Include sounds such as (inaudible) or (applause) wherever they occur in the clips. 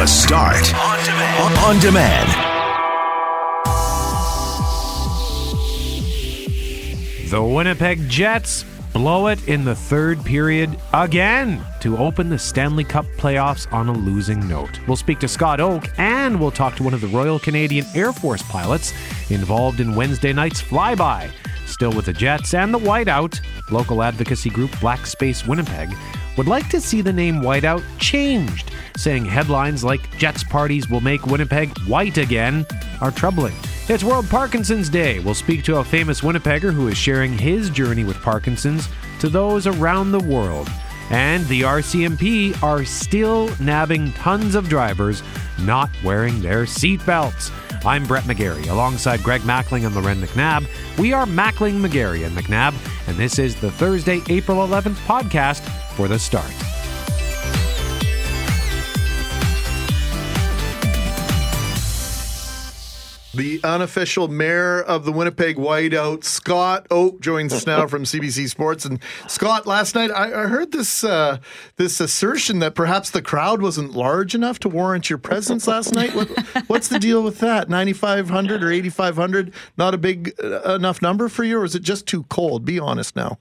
The Start on demand. On demand. The Winnipeg Jets blow it in the third period again to open the Stanley Cup playoffs on a losing note. We'll speak to Scott Oake and we'll talk to one of the Royal Canadian Air Force pilots involved in Wednesday night's flyby. Still with the Jets and the Whiteout, local advocacy group Black Space Winnipeg would like to see the name Whiteout changed, saying headlines like Jets parties will make Winnipeg white again are troubling. It's World Parkinson's Day. We'll speak to a famous Winnipegger who is sharing his journey with Parkinson's to those around the world. And the RCMP are still nabbing tons of drivers not wearing their seatbelts. I'm Brett McGarry, alongside Greg Mackling and Loren McNabb. We are Mackling, McGarry, and McNabb, and this is the Thursday, April 11th podcast for The Start. The unofficial mayor of the Winnipeg Whiteout, Scott Oake, joins us now from CBC Sports. And Scott, last night I, I heard this uh, this assertion that perhaps the crowd wasn't large enough to warrant your presence last night. What, what's the deal with that? Ninety five hundred or eighty five hundred? Not a big uh, enough number for you, or is it just too cold? Be honest now.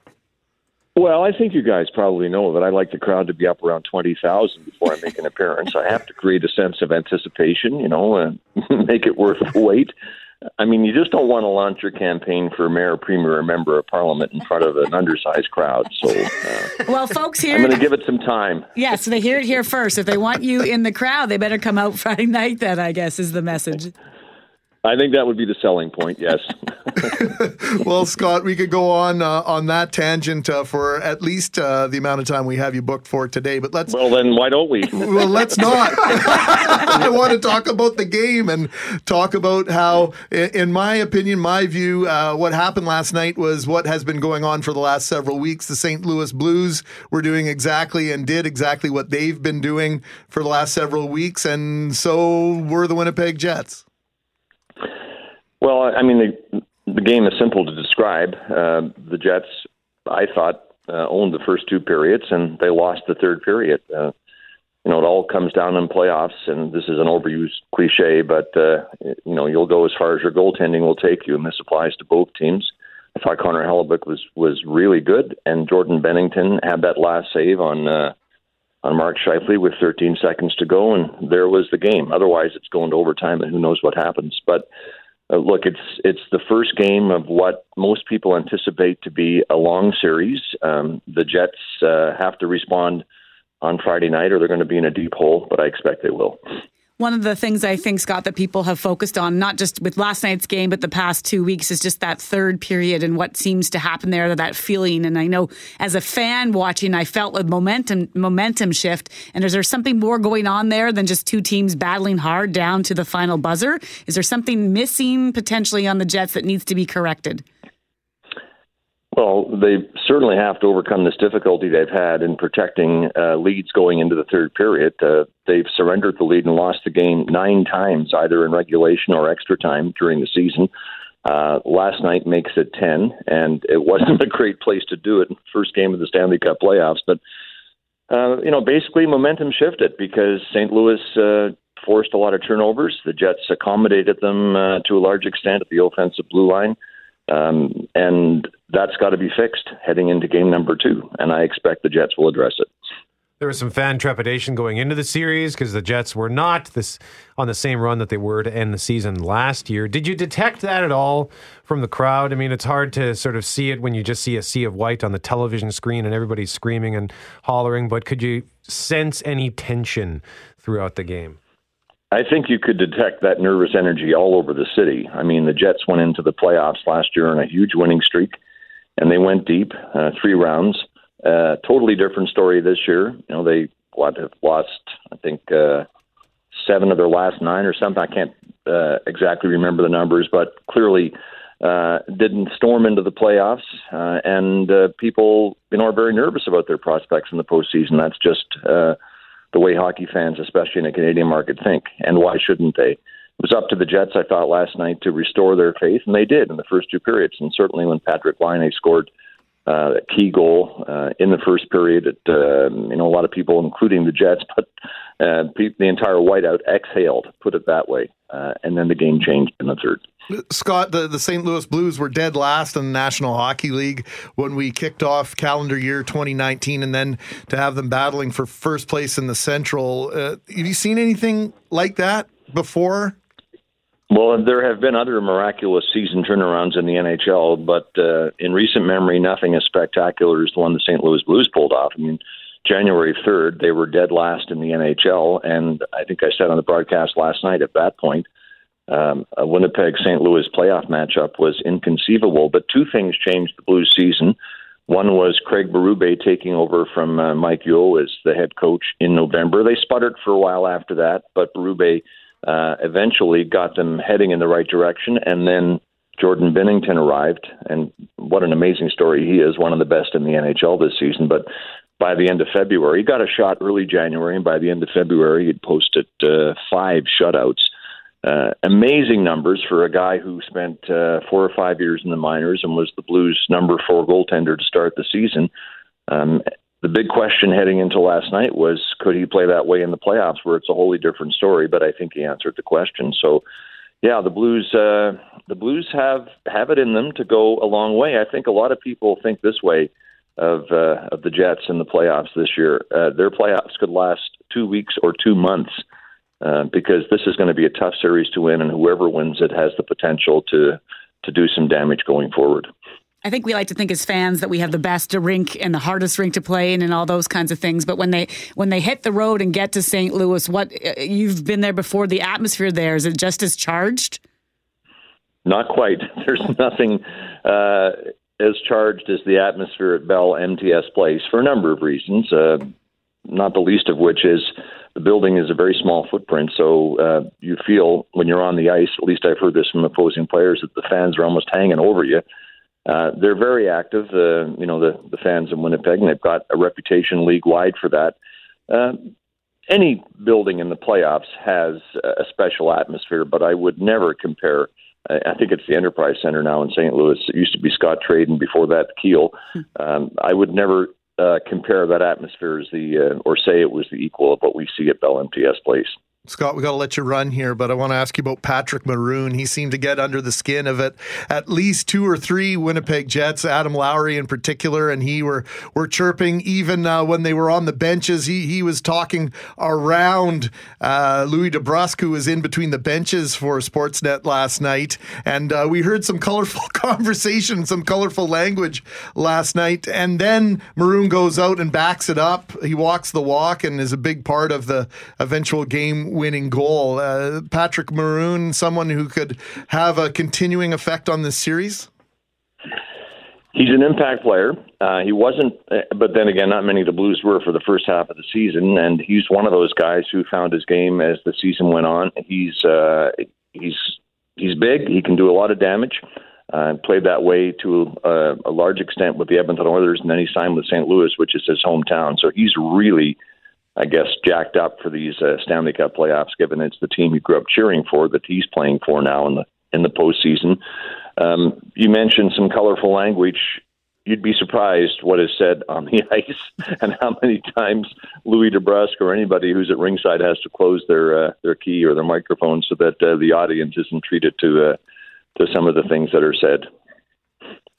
Well, I think you guys probably know that I like the crowd to be up around 20,000 before I make an (laughs) appearance. I have to create a sense of anticipation, you know, and (laughs) make it worth the wait. I mean, you just don't want to launch your campaign for mayor, premier, or member of parliament in front of an undersized crowd. So, uh, well, folks, here I'm going to give it some time. Yes, they hear it here first. If they want you in the crowd, they better come out (laughs) Friday night. Then I guess is the message. I think that would be the selling point. Yes. (laughs) well, Scott, we could go on uh, on that tangent uh, for at least uh, the amount of time we have you booked for today. But let's. Well, then why don't we? (laughs) well, let's not. (laughs) I want to talk about the game and talk about how, in my opinion, my view, uh, what happened last night was what has been going on for the last several weeks. The St. Louis Blues were doing exactly and did exactly what they've been doing for the last several weeks, and so were the Winnipeg Jets. Well, I mean, the, the game is simple to describe. Uh, the Jets, I thought, uh, owned the first two periods, and they lost the third period. Uh, you know, it all comes down in playoffs, and this is an overused cliche, but uh, you know, you'll go as far as your goaltending will take you, and this applies to both teams. I thought Connor Hellebuyck was was really good, and Jordan Binnington had that last save on uh, on Mark Scheifele with 13 seconds to go, and there was the game. Otherwise, it's going to overtime, and who knows what happens. But uh, look, it's it's the first game of what most people anticipate to be a long series. Um, the Jets uh, have to respond on Friday night, or they're going to be in a deep hole. But I expect they will one of the things I think, Scott, that people have focused on, not just with last night's game, but the past two weeks, is just that third period and what seems to happen there, that feeling. And I know as a fan watching, I felt a momentum momentum shift. And is there something more going on there than just two teams battling hard down to the final buzzer? Is there something missing potentially on the Jets that needs to be corrected? Well, they certainly have to overcome this difficulty they've had in protecting uh, leads going into the third period. Uh, they've surrendered the lead and lost the game nine times, either in regulation or extra time during the season. Uh, last night makes it 10, and it wasn't (laughs) a great place to do it. First game of the Stanley Cup playoffs. But, uh, you know, basically momentum shifted because St. Louis uh, forced a lot of turnovers. The Jets accommodated them uh, to a large extent at the offensive blue line. Um, and that's got to be fixed heading into game number two. And I expect the Jets will address it. There was some fan trepidation going into the series because the Jets were not this on the same run that they were to end the season last year. Did you detect that at all from the crowd? I mean, it's hard to sort of see it when you just see a sea of white on the television screen and everybody's screaming and hollering. But could you sense any tension throughout the game? I think you could detect that nervous energy all over the city. I mean, the Jets went into the playoffs last year on a huge winning streak, and they went deep, uh, three rounds. Uh, totally different story this year. You know, they what have lost, I think, uh, seven of their last nine or something. I can't uh, exactly remember the numbers, but clearly uh, didn't storm into the playoffs, uh, and uh, people, you know, are very nervous about their prospects in the postseason. That's just uh, the way hockey fans, especially in a Canadian market, think. And why shouldn't they? It was up to the Jets, I thought, last night to restore their faith, and they did in the first two periods. And certainly when Patrik Laine scored uh, key goal uh, in the first period, it, uh, you know, a lot of people, including the Jets, but uh, the entire whiteout exhaled, put it that way, uh, and then the game changed in the third. Scott, the, the St. Louis Blues were dead last in the National Hockey League when we kicked off calendar year 2019, and then to have them battling for first place in the Central. Uh, have you seen anything like that before? Well, there have been other miraculous season turnarounds in the NHL, but uh, in recent memory, nothing as spectacular as the one the St. Louis Blues pulled off. I mean, January 3rd, they were dead last in the NHL, and I think I said on the broadcast last night at that point, um, a Winnipeg St. Louis playoff matchup was inconceivable. But two things changed the Blues season. One was Craig Berube taking over from uh, Mike Yeo as the head coach in November. They sputtered for a while after that, but Berube uh, eventually got them heading in the right direction. And then Jordan Binnington arrived, and what an amazing story he is, one of the best in the NHL this season. But by the end of February, he got a shot early January, and by the end of February, he'd posted uh, five shutouts. Uh, amazing numbers for a guy who spent uh, four or five years in the minors and was the Blues' number four goaltender to start the season. Um, the big question heading into last night was could he play that way in the playoffs, where it's a wholly different story. But I think he answered the question. So, yeah, the Blues uh, the Blues have have it in them to go a long way. I think a lot of people think this way of uh, of the Jets in the playoffs this year. Uh, their playoffs could last two weeks or two months uh, because this is going to be a tough series to win, and whoever wins it has the potential to to do some damage going forward. I think we like to think as fans that we have the best rink and the hardest rink to play in and all those kinds of things. But when they when they hit the road and get to St. Louis, what uh, you've been there before, the atmosphere there is it just as charged? Not quite. (laughs) There's nothing uh, as charged as the atmosphere at Bell MTS Place for a number of reasons. Uh, not the least of which is the building is a very small footprint, so uh, you feel when you're on the ice. At least I've heard this from opposing players that the fans are almost hanging over you. Uh, they're very active, uh, you know, the the fans in Winnipeg, and they've got a reputation league wide for that. Uh, any building in the playoffs has a special atmosphere, but I would never compare. I think it's the Enterprise Center now in St. Louis. It used to be Scott Traden before that Kiel. Hmm. Um, I would never uh, compare that atmosphere as the uh, or say it was the equal of what we see at Bell MTS Place. Scott, we got to let you run here, but I want to ask you about Patrick Maroon. He seemed to get under the skin of it. At least two or three Winnipeg Jets, Adam Lowry in particular, and he were were chirping even uh, when they were on the benches. He he was talking around uh, Louie DeBrusk, who was in between the benches for Sportsnet last night, and uh, we heard some (laughs) colorful conversation, some colorful language last night. And then Maroon goes out and backs it up. He walks the walk and is a big part of the eventual game winning goal. Uh, Patrick Maroon, someone who could have a continuing effect on this series? He's an impact player. Uh, he wasn't, uh, but then again, not many of the Blues were for the first half of the season, and he's one of those guys who found his game as the season went on. He's uh, he's he's big. He can do a lot of damage. Uh, played that way to a, a large extent with the Edmonton Oilers, and then he signed with St. Louis, which is his hometown. So he's really I guess, jacked up for these uh, Stanley Cup playoffs, given it's the team he grew up cheering for that he's playing for now in the in the postseason. Um, you mentioned some colorful language. You'd be surprised what is said on the (laughs) ice and how many times Louie DeBrusk or anybody who's at ringside has to close their uh, their key or their microphone so that uh, the audience isn't treated to uh, to some of the things that are said.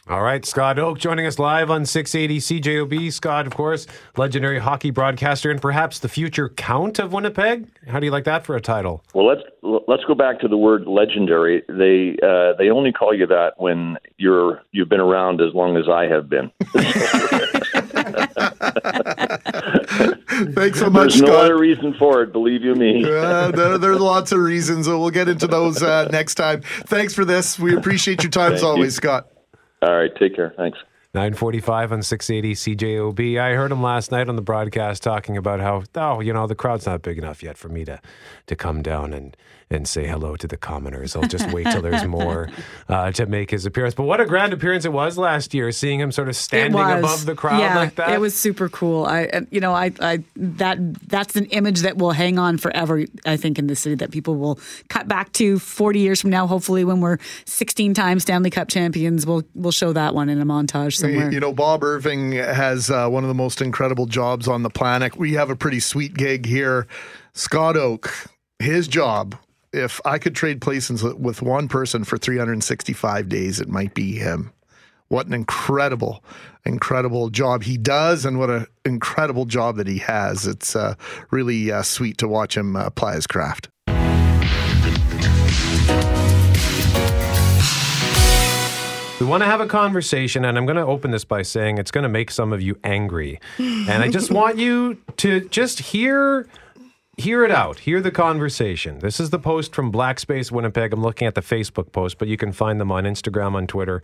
All right, Scott Oake joining us live on 680 CJOB. Scott, of course, legendary hockey broadcaster and perhaps the future count of Winnipeg. How do you like that for a title? Well, let's let's go back to the word legendary. They uh, they only call you that when you're you've been around as long as I have been. Thanks so much, There's Scott. no other reason for it, believe you me. (laughs) uh, there, there's lots of reasons. So we'll get into those uh, next time. Thanks for this. We appreciate your time as always, you. Scott. All right. Take care. Thanks. 945 on 680 CJOB. I heard him last night on the broadcast talking about how, oh, you know, the crowd's not big enough yet for me to, to come down and, and say hello to the commoners. I'll just wait till there's more (laughs) uh, to make his appearance. But what a grand appearance it was last year, seeing him sort of standing above the crowd yeah, like that. It was super cool. I, you know, I, I, that that's an image that will hang on forever. I think in the city that people will cut back to 40 years from now. Hopefully, when we're 16 times Stanley Cup champions, we'll we'll show that one in a montage somewhere. You know, Bob Irving has uh, one of the most incredible jobs on the planet. We have a pretty sweet gig here Scott Oake, his job. If I could trade places with one person for 365 days, it might be him. What an incredible, incredible job he does, and what an incredible job that he has. It's uh, really uh, sweet to watch him uh, apply his craft. We want to have a conversation, and I'm going to open this by saying it's going to make some of you angry. and I just (laughs) want you to just hear hear it out. Hear the conversation. This is the post from Black Space Winnipeg. I'm looking at the Facebook post, but you can find them on Instagram, on Twitter.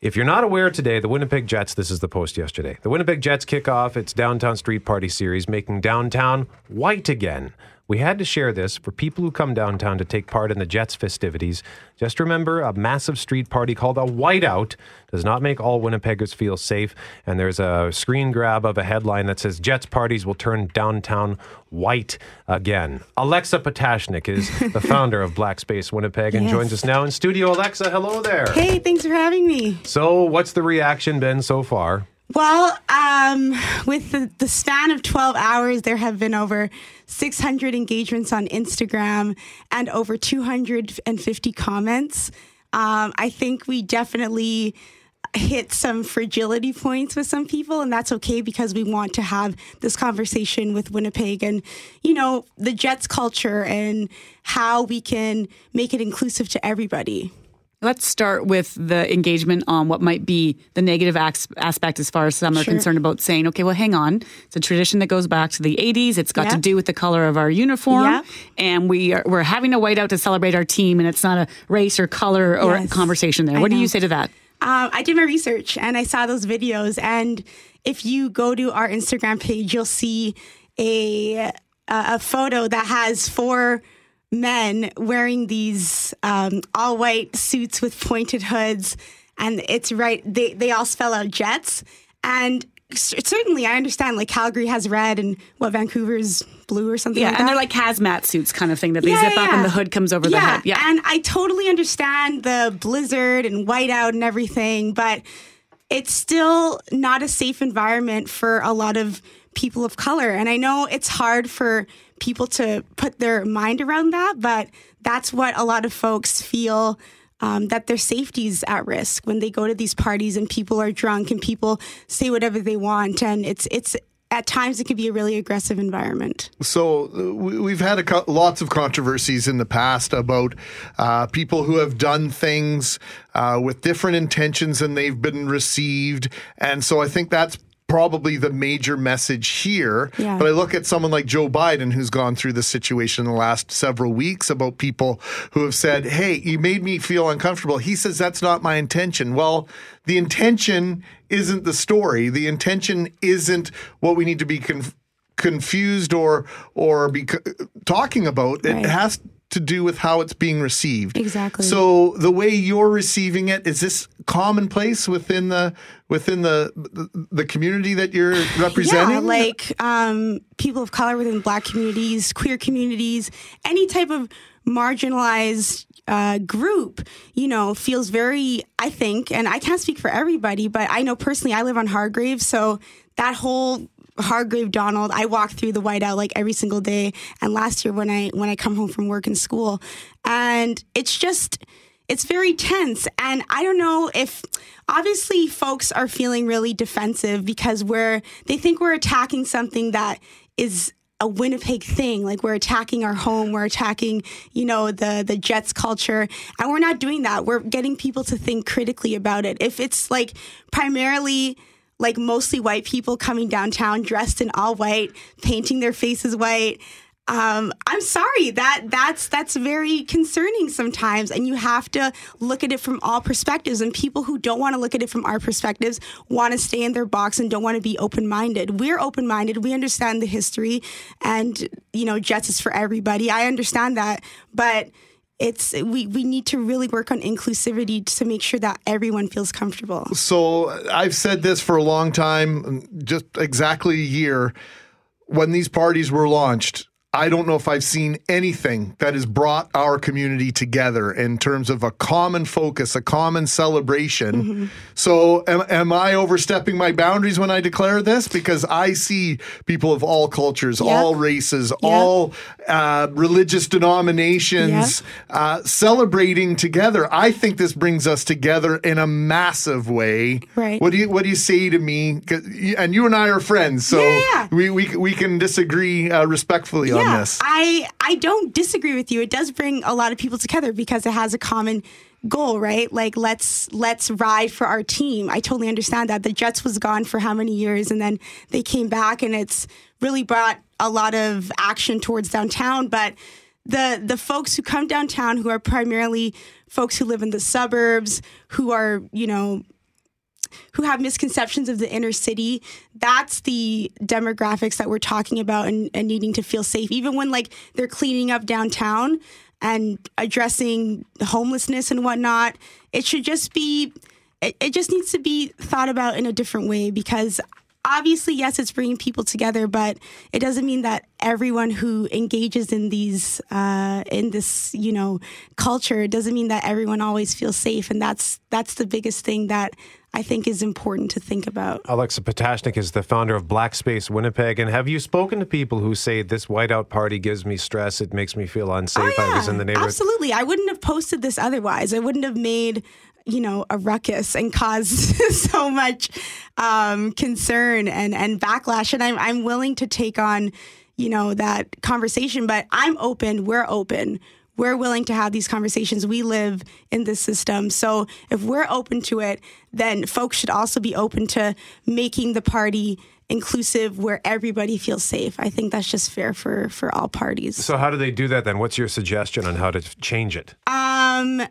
If you're not aware today, the Winnipeg Jets, this is the post yesterday. The Winnipeg Jets kick off its Downtown Street Party series, making downtown white again. We had to share this for people who come downtown to take part in the Jets festivities. Just remember a massive street party called a whiteout does not make all Winnipeggers feel safe. And there's a screen grab of a headline that says Jets parties will turn downtown white again. Alexa Potashnik is the (laughs) founder of Black Space Winnipeg and Yes. joins us now in studio. Alexa, hello there. Hey, thanks for having me. So, what's the reaction been so far? Well, um, with the, the span of 12 hours, there have been over 600 engagements on Instagram and over 250 comments. Um, I think we definitely hit some fragility points with some people, and that's okay because we want to have this conversation with Winnipeg and, you know, the Jets culture and how we can make it inclusive to everybody. Let's start with the engagement on what might be the negative as- aspect as far as some are Sure. concerned about saying, okay, well, hang on. It's a tradition that goes back to the 80s. It's got to do with the color of our uniform. Yeah. And we are, we're having a whiteout to celebrate our team, and it's not a race or color or Yes. conversation there. What do you say to that? Um, I did my research and I saw those videos. And if you go to our Instagram page, you'll see a a photo that has four men wearing these um, all white suits with pointed hoods, and it's right. They they all spell out Jets, and c- certainly I understand. Like Calgary has red, and what Vancouver's blue or something. Yeah, like and they're like hazmat suits kind of thing that they Yeah, zip up yeah. and the hood comes over the head. Yeah. And I totally understand the blizzard and whiteout and everything, but it's still not a safe environment for a lot of people of color. And I know it's hard for people to put their mind around that, but that's what a lot of folks feel. Um, that their safety's at risk when they go to these parties and people are drunk and people say whatever they want and it's it's at times it can be a really aggressive environment. So uh, we- we've had a co- lots of controversies in the past about uh, people who have done things uh, with different intentions and they've been received, and so I think that's probably the major message here. Yeah. But I look at someone like Joe Biden, who's gone through this situation in the last several weeks about people who have said, "Hey, you made me feel uncomfortable." He says that's not my intention. Well, the intention isn't the story. The intention isn't what we need to be conf- confused or or be c- talking about. Right. It has to do with how it's being received. Exactly. So the way you're receiving it is this commonplace within the within the the, community that you're (sighs) representing? Yeah, like um, people of color within black communities, queer communities, any type of marginalized uh, group, you know, feels very, I think, and I can't speak for everybody, but I know personally I live on Hargrave. So that whole Hargrave Donald, I walk through the whiteout like every single day. And last year when I when I come home from work and school, and it's just it's very tense. And I don't know if obviously folks are feeling really defensive because we're they think we're attacking something that is a Winnipeg thing. Like we're attacking our home, we're attacking, you know, the the Jets culture. And we're not doing that. We're getting people to think critically about it. If it's like primarily like mostly white people coming downtown dressed in all white, painting their faces white. Um, I'm sorry that that's that's very concerning sometimes, and you have to look at it from all perspectives. And people who don't want to look at it from our perspectives want to stay in their box and don't want to be open minded. We're open minded. We understand the history, and you know, justice for everybody. I understand that, but it's we we need to really work on inclusivity to make sure that everyone feels comfortable. So I've said this for a long time, just exactly a year. When these parties were launched, I don't know if I've seen anything that has brought our community together in terms of a common focus, a common celebration. Mm-hmm. So, am, am I overstepping my boundaries when I declare this? Because I see people of all cultures, Yep. all races, all uh, religious denominations uh, celebrating together. I think this brings us together in a massive way. Right. What do you What do you say to me? And you and I are friends, so Yeah, yeah. we we we can disagree uh, respectfully on yeah, this. I I don't disagree with you. It does bring a lot of people together because it has a common goal, right? Like let's let's ride for our team. I totally understand that. The Jets was gone for how many years and then they came back and it's really brought a lot of action towards downtown, but the the folks who come downtown who are primarily folks who live in the suburbs, who are, you know, who have misconceptions of the inner city that's the demographics that we're talking about and, and needing to feel safe. Even when like they're cleaning up downtown and addressing homelessness and whatnot it should just be it, it just needs to be thought about in a different way because obviously yes it's bringing people together but it doesn't mean that everyone who engages in these uh, in this you know culture doesn't mean that everyone always feels safe. And that's that's the biggest thing that i think is important to think about Alexa Potashnik is the founder of Black Space Winnipeg. And have you spoken to people who say this whiteout party gives me stress? It makes me feel unsafe. I was in the neighborhood. Oh, Absolutely. I wouldn't have posted this otherwise. I wouldn't have made, you know, a ruckus and caused (laughs) so much um, concern and, and backlash. And I'm, I'm willing to take on, you know, that conversation, but I'm open. We're open. We're willing to have these conversations. We live in this system. So if we're open to it, then folks should also be open to making the party inclusive where everybody feels safe. I think that's just fair for for all parties. So, how do they do that then? What's your suggestion on how to change it? Um,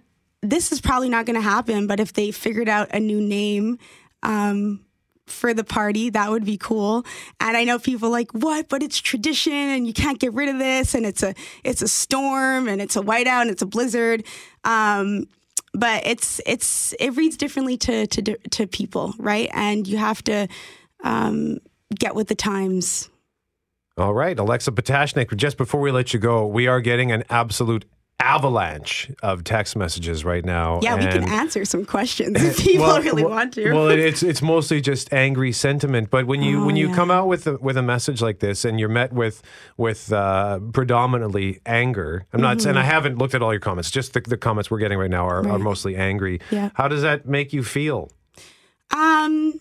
this is probably not going to happen, but if they figured out a new name, um, for the party, that would be cool. And I know people like what, but it's tradition, and you can't get rid of this, and it's a it's a storm, and it's a whiteout, and it's a blizzard. Um, but it's it's it reads differently to to to people, right? And you have to um, get with the times. All right, Alexa Potashnik, just before we let you go, we are getting an absolute avalanche of text messages right now. Yeah, we can answer some questions if people really well, want to. Well, it's it's mostly just angry sentiment. But when you Oh, when you yeah. come out with a, with a message like this, and you're met with with uh, predominantly anger, I'm not, and I haven't looked at all your comments. Just the, the comments we're getting right now are, are Mm-hmm. Mostly angry. Yeah. How does that make you feel? Um,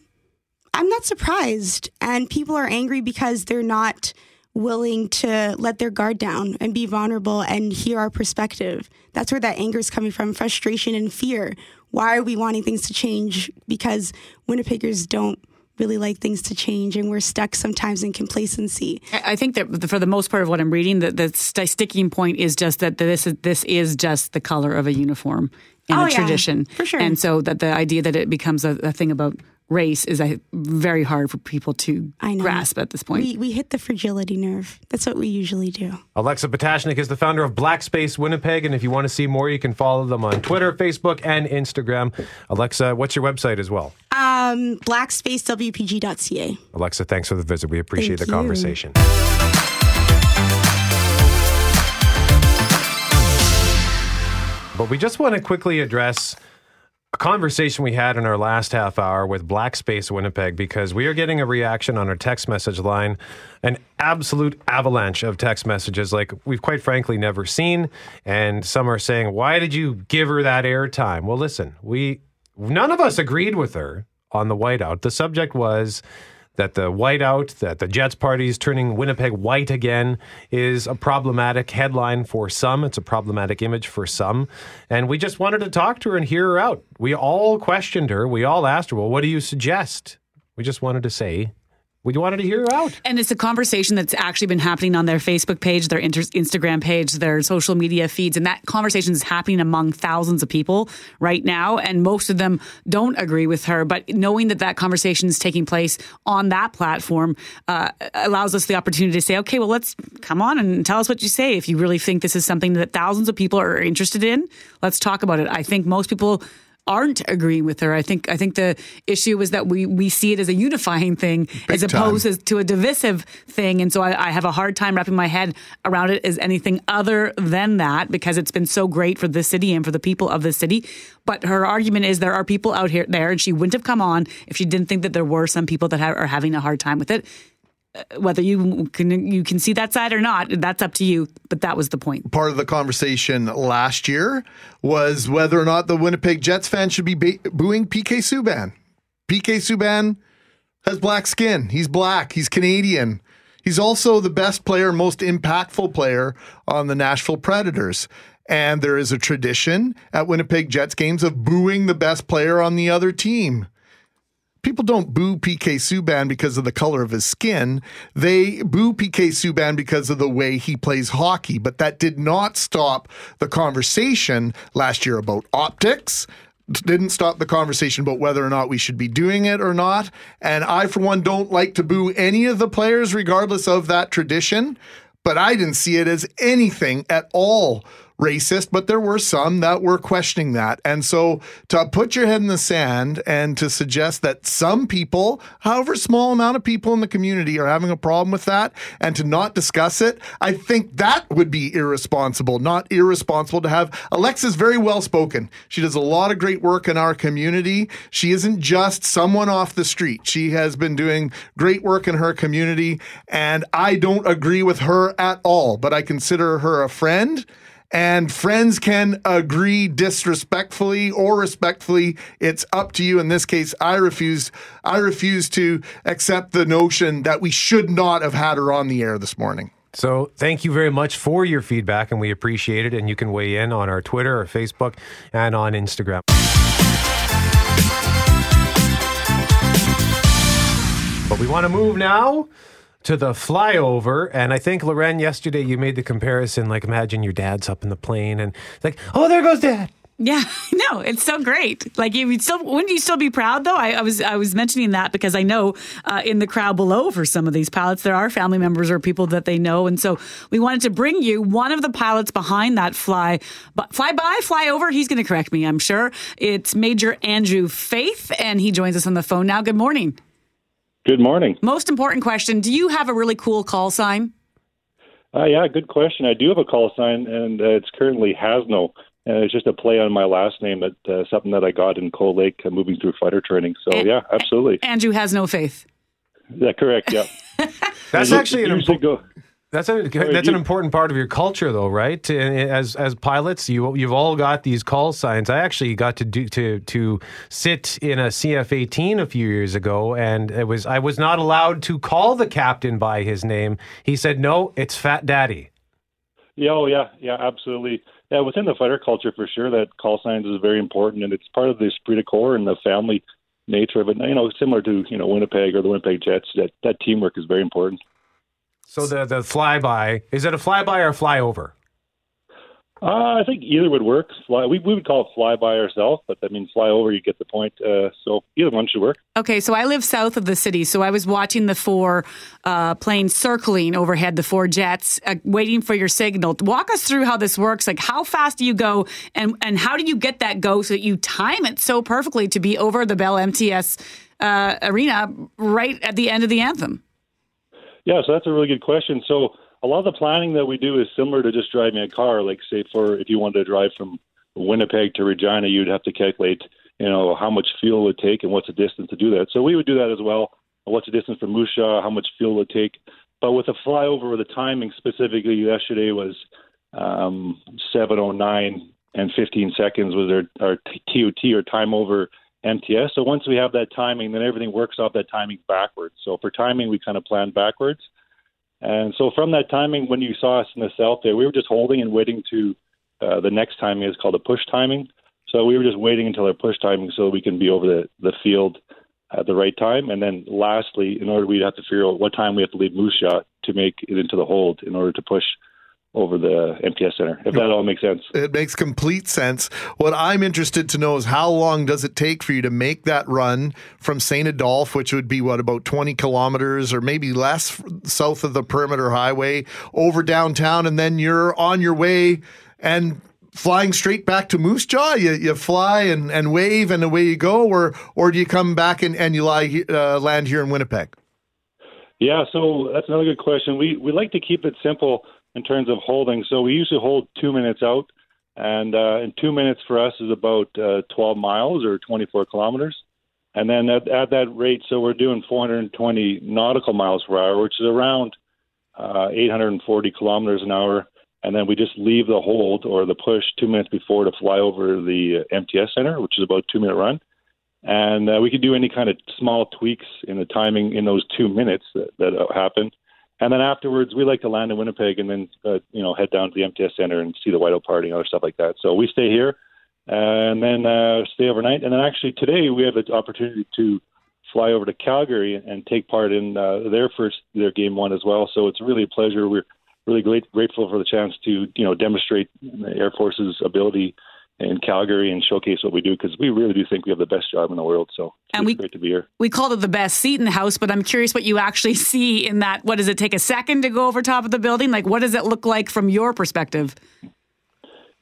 I'm not surprised. And people are angry because they're not willing to let their guard down and be vulnerable and hear our perspective. That's where that anger is coming from frustration and fear. Why are we wanting things to change? Because Winnipeggers don't really like things to change and we're stuck sometimes in complacency. I think that for the most part of what I'm reading, the, the st- sticking point is just that this is this is just the color of a uniform and Oh, a yeah, tradition, for sure. And so that the idea that it becomes a, a thing about race is very hard for people to I grasp at this point. We, we hit the fragility nerve. That's what we usually do. Alexa Potashnik is the founder of Black Space Winnipeg, and if you want to see more, you can follow them on Twitter, Facebook, and Instagram. Alexa, what's your website as well? Um, blackspacewpg.ca. Alexa, thanks for the visit. We appreciate Thank the you. conversation. But we just want to quickly address a conversation we had in our last half hour with Black Space Winnipeg because we are getting a reaction on our text message line, an absolute avalanche of text messages like we've quite frankly never seen. And some are saying, Why did you give her that airtime? Well, listen, we none of us agreed with her on the whiteout. The subject was that the whiteout, that the Jets party is turning Winnipeg white again, is a problematic headline for some. It's a problematic image for some. And we just wanted to talk to her and hear her out. We all questioned her. We all asked her, well, what do you suggest? We just wanted to say, we wanted to hear her out. And it's a conversation that's actually been happening on their Facebook page, their inter- Instagram page, their social media feeds. And that conversation is happening among thousands of people right now. And most of them don't agree with her. But knowing that that conversation is taking place on that platform uh, allows us the opportunity to say, okay, well, let's come on and tell us what you say. If you really think this is something that thousands of people are interested in, let's talk about it. I think most people aren't agreeing with her. I think I think the issue is that we we see it as a unifying thing as opposed time. to a divisive thing, and so I, I have a hard time wrapping my head around it as anything other than that because it's been so great for the city and for the people of the city. But her argument is there are people out here there, and she wouldn't have come on if she didn't think that there were some people that ha- are having a hard time with it. Uh, Whether you can you can see that side or not, that's up to you. But that was the point. part of the conversation last year was whether or not the Winnipeg Jets fans should be ba- booing PK Subban. PK Subban has black skin. He's black. He's Canadian. He's also the best player, most impactful player on the Nashville Predators. And there is a tradition at Winnipeg Jets games of booing the best player on the other team people don't boo PK Subban because of the color of his skin. They boo PK Subban because of the way he plays hockey. But that did not stop the conversation last year about optics. Didn't stop the conversation about whether or not we should be doing it or not. And I, for one, don't like to boo any of the players, regardless of that tradition. But I didn't see it as anything at all racist, but there were some that were questioning that. And so to put your head in the sand and to suggest that some people, however small amount of people in the community are having a problem with that and to not discuss it, I think that would be irresponsible, not irresponsible to have Alexa's very well spoken. She does a lot of great work in our community. She isn't just someone off the street. She has been doing great work in her community and I don't agree with her at all, but I consider her a friend and friends can agree disrespectfully or respectfully it's up to you in this case i refuse i refuse to accept the notion that we should not have had her on the air this morning So thank you very much for your feedback, and we appreciate it. And you can weigh in on our Twitter or Facebook and on Instagram. But we want to move now to the flyover. And I think, Loren, yesterday you made the comparison like, imagine your dad's up in the plane and it's like, oh, there goes dad. Yeah, (laughs) no, it's so great. Like you would still wouldn't you still be proud though? I, I was I was mentioning that because I know uh, in the crowd below for some of these pilots there are family members or people that they know, and so we wanted to bring you one of the pilots behind that fly, fly by, fly over. He's going to correct me, I'm sure. It's Major Andrew Faith, and he joins us on the phone now. Good morning. Good morning. Most important question: Do you have a really cool call sign? Uh, yeah, good question. I do have a call sign, and uh, it's currently Hazno. And it's just a play on my last name, that uh, something that I got in Cold Lake uh, moving through fighter training. So, And- yeah, absolutely. Andrew has no faith. Yeah, correct. Yeah. (laughs) That's Years- actually an years important. That's a that's an important part of your culture, though, right? As as pilots, you you've all got these call signs. I actually got to do to to sit in a CF eighteen a few years ago, and it was I was not allowed to call the captain by his name. He said, "No, it's Fat Daddy." Yeah, oh, yeah, yeah, absolutely. Yeah, within the fighter culture, for sure, that call signs is very important, and it's part of the esprit de corps and the family nature of it. You know, similar to you know Winnipeg or the Winnipeg Jets. That that teamwork is very important. So the the flyby is it a flyby or a flyover? Uh, I think either would work. Fly, we we would call it flyby ourselves, but I mean flyover. you get the point. Uh, so either one should work. Okay, so I live south of the city, so I was watching the four uh, planes circling overhead, the four jets, uh, waiting for your signal. Walk us through how this works. Like, how fast do you go, and and how do you get that go so that you time it so perfectly to be over the Bell MTS uh, arena right at the end of the anthem? Yeah, so that's a really good question. So a lot of the planning that we do is similar to just driving a car. Like say for if you wanted to drive from Winnipeg to Regina, you'd have to calculate, you know, how much fuel it would take and what's the distance to do that. So we would do that as well. What's the distance from Moose Jaw? How much fuel it would take. But with the flyover, the timing specifically yesterday was um, 7:09 and 15 seconds was our, our TOT or time over MTS. So once we have that timing, then everything works off that timing backwards. So for timing, we kind of plan backwards. And so from that timing, when you saw us in the south there, we were just holding and waiting to uh, the next timing is called a push timing. So we were just waiting until our push timing so we can be over the, the field at the right time. And then lastly, in order we'd have to figure out what time we have to leave Moose Jaw to make it into the hold in order to push over the MTS center, if that all makes sense. It makes complete sense. What I'm interested to know is how long does it take for you to make that run from St. Adolphe, which would be what about 20 kilometers or maybe less south of the perimeter highway over downtown, and then you're on your way and flying straight back to Moose Jaw? You, you fly and, and wave and away you go, or or do you come back and, and you lie, uh, land here in Winnipeg? Yeah, so that's another good question. We we like to keep it simple in terms of holding. So we usually hold two minutes out, and uh, two minutes for us is about uh, 12 miles or 24 kilometers. And then at, at that rate, so we're doing 420 nautical miles per hour, which is around uh, 840 kilometers an hour. And then we just leave the hold or the push two minutes before to fly over the uh, MTS center, which is about two minute run and uh, we could do any kind of small tweaks in the timing in those two minutes that, that happen. And then afterwards, we like to land in Winnipeg and then uh, you know head down to the MTS Center and see the Whiteout Party and other stuff like that. So we stay here and then uh, stay overnight. And then actually today we have the opportunity to fly over to Calgary and take part in uh, their first their game one as well. So it's really a pleasure. We're really great, grateful for the chance to you know demonstrate the Air Force's ability in Calgary and showcase what we do because we really do think we have the best job in the world. So it's And we- great to be here. We called it the best seat in the house, but I'm curious what you actually (laughs) see in that. What does it take a second to go over top of the building? Like, what does it look like from your perspective?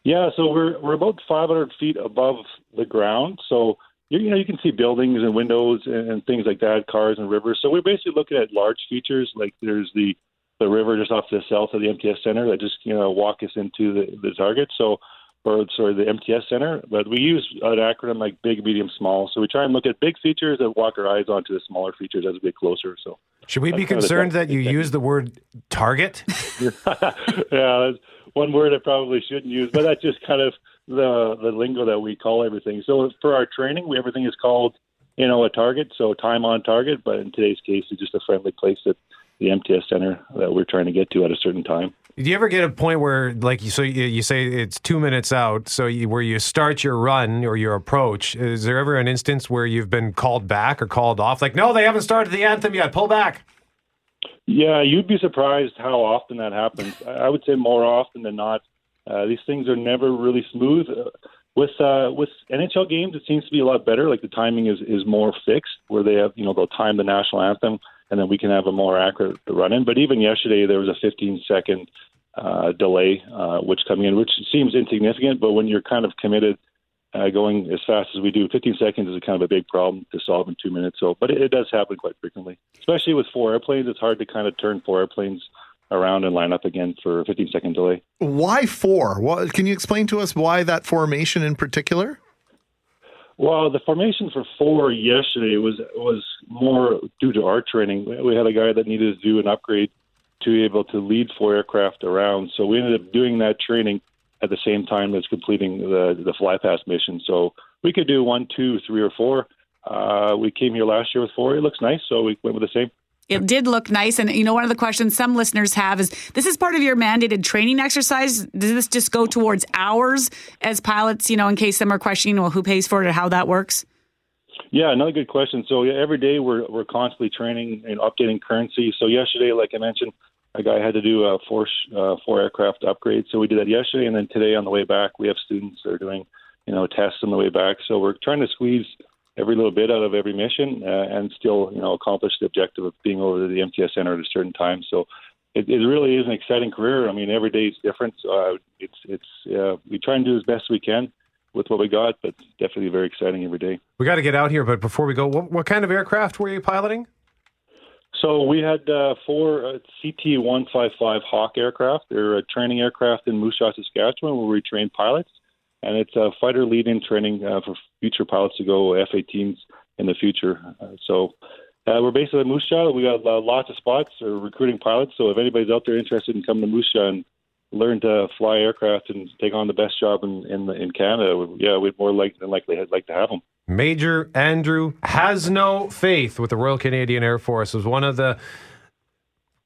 Yeah, so we're we're about 500 feet above the ground. So you, you know you can see buildings and windows and, and things like that, cars and rivers. So we're basically looking at large features like there's the the river just off to the south of the MTS Center that just you know walk us into the, the target. So or sorry the MTS Center, but we use an acronym like big, medium, small. So we try and look at big features and walk our eyes onto the smaller features as we get closer. So Should we be That's kind of the concerned that you use the word target? (laughs) (laughs) yeah, that's one word I probably shouldn't use, but that's just kind of the the lingo that we call everything. So for our training, we, everything is called you know a target, so time on target. But in today's case, it's just a friendly place at the MTS Center that we're trying to get to at a certain time. Do you ever get a point where, like, you so you, you say it's two minutes out, so you, where you start your run or your approach? Is there ever an instance where you've been called back or called off? Like, no, they haven't started the anthem yet. Pull back. Yeah, you'd be surprised how often that happens. I would say more often than not. Uh, these things are never really smooth. Uh, with uh, with NHL games, it seems to be a lot better. Like the timing is is more fixed, where they have you know they'll time the national anthem, and then we can have a more accurate run in. But even yesterday, there was a 15 second uh, delay, uh, which coming in, which seems insignificant, but when you're kind of committed. Uh, going as fast as we do, 15 seconds is kind of a big problem to solve in two minutes. So, but it, it does happen quite frequently, especially with four airplanes. It's hard to kind of turn four airplanes around and line up again for a 15 second delay. Why four? What, can you explain to us why that formation in particular? Well, the formation for four yesterday was was more due to our training. We had a guy that needed to do an upgrade to be able to lead four aircraft around, so we ended up doing that training at the same time as completing the the fly past mission. So we could do one, two, three, or four. Uh, we came here last year with four. It looks nice, so we went with the same. It did look nice. And, you know, one of the questions some listeners have is this is part of your mandated training exercise. Does this just go towards hours as pilots, you know, in case some are questioning, well, who pays for it or how that works? Yeah, another good question. So yeah, every day we're we're constantly training and updating currency. So yesterday, like I mentioned, a guy had to do a four uh, four aircraft upgrade. So we did that yesterday, and then today on the way back, we have students that are doing you know tests on the way back. So we're trying to squeeze every little bit out of every mission uh, and still you know accomplish the objective of being over to the MTS center at a certain time. So. It, it really is an exciting career. I mean, every day is different. So uh, it's it's uh, we try and do as best we can with what we got, but definitely very exciting every day. We got to get out here, but before we go, what, what kind of aircraft were you piloting? So we had uh, four uh, CT-155 Hawk aircraft. They're a training aircraft in Moose Jaw, Saskatchewan, where we train pilots, and it's a fighter lead-in training uh, for future pilots to go F-18s in the future. Uh, so uh, we're based at Moose Jaw. We got uh, lots of spots for recruiting pilots. So if anybody's out there interested in coming to Moose Jaw and learn to fly aircraft and take on the best job in in, in Canada, yeah, we'd more like than likely like to have them. Major Andrew has no faith with the Royal Canadian Air Force. Was one of the